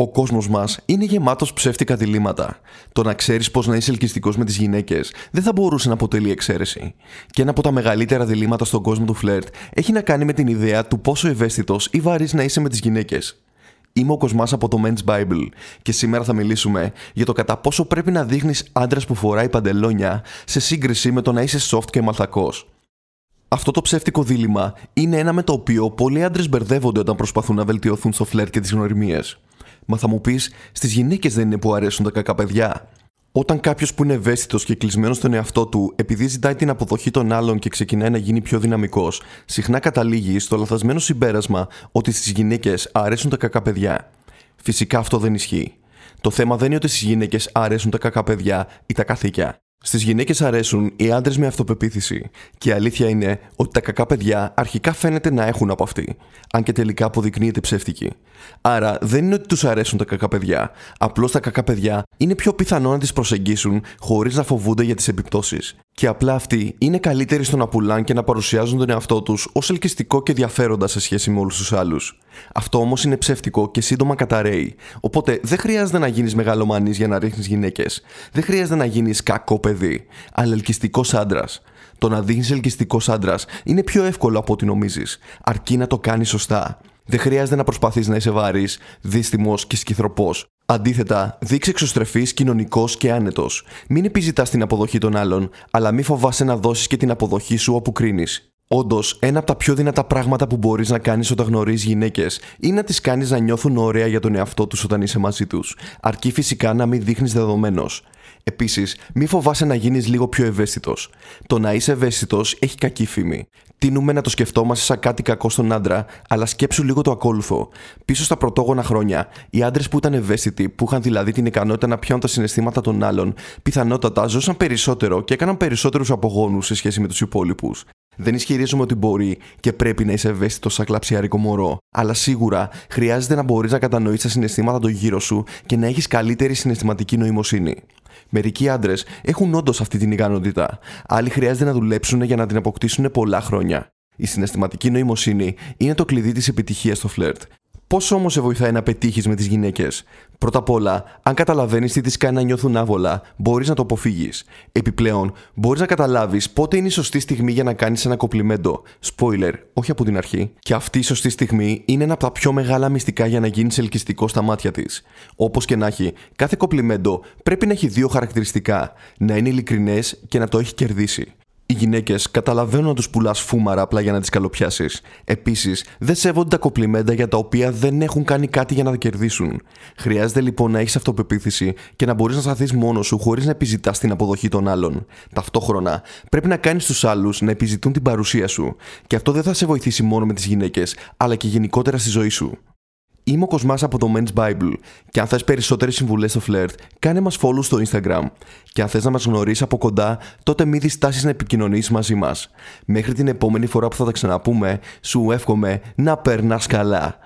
Ο κόσμος μας είναι γεμάτος ψεύτικα διλήμματα. Το να ξέρεις πώς να είσαι ελκυστικός με τις γυναίκες δεν θα μπορούσε να αποτελεί εξαίρεση. Και ένα από τα μεγαλύτερα διλήμματα στον κόσμο του φλερτ έχει να κάνει με την ιδέα του πόσο ευαίσθητος ή βαρύς να είσαι με τις γυναίκες. Είμαι ο Κοσμάς από το Men's Bible και σήμερα θα μιλήσουμε για το κατά πόσο πρέπει να δείχνεις άντρας που φοράει παντελόνια σε σύγκριση με το να είσαι soft και μαλθακός. Αυτό το ψεύτικο δίλημα είναι ένα με το οποίο πολλοί άντρες μπερδεύονται όταν προσπαθούν να βελτιωθούν στο φλερτ και τις γνωριμίες. Μα θα μου πεις, στις γυναίκες δεν είναι που αρέσουν τα κακά παιδιά. Όταν κάποιος που είναι ευαίσθητος και κλεισμένος στον εαυτό του, επειδή ζητάει την αποδοχή των άλλων και ξεκινάει να γίνει πιο δυναμικός, συχνά καταλήγει στο λαθασμένο συμπέρασμα ότι στις γυναίκες αρέσουν τα κακά παιδιά. Φυσικά αυτό δεν ισχύει. Το θέμα δεν είναι ότι στις γυναίκες αρέσουν τα κακά παιδιά ή τα καθήκια. Στις γυναίκες αρέσουν οι άντρες με αυτοπεποίθηση. Και η αλήθεια είναι ότι τα κακά παιδιά αρχικά φαίνεται να έχουν από αυτή, αν και τελικά αποδεικνύεται ψεύτικη. Άρα δεν είναι ότι τους αρέσουν τα κακά παιδιά. Απλώς τα κακά παιδιά είναι πιο πιθανό να τις προσεγγίσουν χωρίς να φοβούνται για τις επιπτώσεις. Και απλά αυτοί είναι καλύτεροι στο να πουλάνε και να παρουσιάζουν τον εαυτό τους ως ελκυστικό και ενδιαφέροντα σε σχέση με όλους τους άλλους. Αυτό όμως είναι ψεύτικο και σύντομα καταραίει. Οπότε δεν χρειάζεται να γίνεις μεγαλομανής για να ρίχνεις γυναίκες. Δεν χρειάζεται να γίνεις κακό παιδί, αλλά ελκυστικός άντρας. Το να δείχνει ελκυστικός άντρας είναι πιο εύκολο από ό,τι νομίζεις, αρκεί να το κάνεις σωστά. Δεν χρειάζεται να προσπαθείς να είσαι βαρύς, δύστιμος και σκυθροπός. Αντίθετα, δείξε εξωστρεφής, κοινωνικός και άνετος. Μην επιζητάς την αποδοχή των άλλων, αλλά μη φοβάσαι να δώσεις και την αποδοχή σου όπου κρίνεις. Όντως, ένα από τα πιο δυνατά πράγματα που μπορείς να κάνεις όταν γνωρίζεις γυναίκες είναι να τις κάνεις να νιώθουν ωραία για τον εαυτό τους όταν είσαι μαζί τους. Αρκεί φυσικά να μην δείχνεις δεδομένος. Επίσης, μη φοβάσαι να γίνεις λίγο πιο ευαίσθητος. Το να είσαι ευαίσθητος έχει κακή φήμη. Τίνουμε να το σκεφτόμαστε σαν κάτι κακό στον άντρα, αλλά σκέψου λίγο το ακόλουθο. Πίσω στα πρωτόγωνα χρόνια, οι άντρες που ήταν ευαίσθητοι, που είχαν δηλαδή την ικανότητα να πιάνουν τα συναισθήματα των άλλων, πιθανότατα ζούσαν περισσότερο και έκαναν περισσότερους απογόνους σε σχέση με τους υπόλοιπους. Δεν ισχυρίζομαι ότι μπορεί και πρέπει να είσαι ευαίσθητος σαν κλαψιάρικο μωρό, αλλά σίγουρα χρειάζεται να μπορείς να κατανοήσει τα συναισθήματα των γύρω σου και να έχεις καλύτερη συναισθηματική νοημοσύνη. Μερικοί άντρες έχουν όντως αυτή την ικανότητα. Άλλοι χρειάζεται να δουλέψουν για να την αποκτήσουν πολλά χρόνια. Η συναισθηματική νοημοσύνη είναι το κλειδί της επιτυχίας στο φλερτ Πώς όμως σε βοηθάει να πετύχεις με τις γυναίκες; Πρώτα απ' όλα, αν καταλαβαίνεις τι τι κάνει να νιώθουν άβολα, μπορείς να το αποφύγεις. Επιπλέον, μπορείς να καταλάβεις πότε είναι η σωστή στιγμή για να κάνεις ένα κοπλιμέντο. Spoiler, όχι από την αρχή. Και αυτή η σωστή στιγμή είναι ένα από τα πιο μεγάλα μυστικά για να γίνεις ελκυστικό στα μάτια της. Όπως και να έχει, κάθε κοπλιμέντο πρέπει να έχει δύο χαρακτηριστικά: να είναι ειλικρινές και να το έχει κερδίσει. Οι γυναίκες καταλαβαίνουν να τους πουλάς φούμαρα απλά για να τις καλοπιάσεις. Επίσης, δεν σέβονται τα κοπλιμέντα για τα οποία δεν έχουν κάνει κάτι για να τα κερδίσουν. Χρειάζεται λοιπόν να έχεις αυτοπεποίθηση και να μπορείς να σταθείς μόνος σου χωρίς να επιζητάς την αποδοχή των άλλων. Ταυτόχρονα, πρέπει να κάνεις τους άλλους να επιζητούν την παρουσία σου. Και αυτό δεν θα σε βοηθήσει μόνο με τις γυναίκες, αλλά και γενικότερα στη ζωή σου. Είμαι ο Κοσμάς από το Men's Bible και αν θες περισσότερες συμβουλές στο φλερτ, κάνε μας follow στο Instagram. Και αν θες να μας γνωρίσεις από κοντά, τότε μη διστάσεις να επικοινωνήσεις μαζί μας. Μέχρι την επόμενη φορά που θα τα ξαναπούμε, σου εύχομαι να περνάς καλά.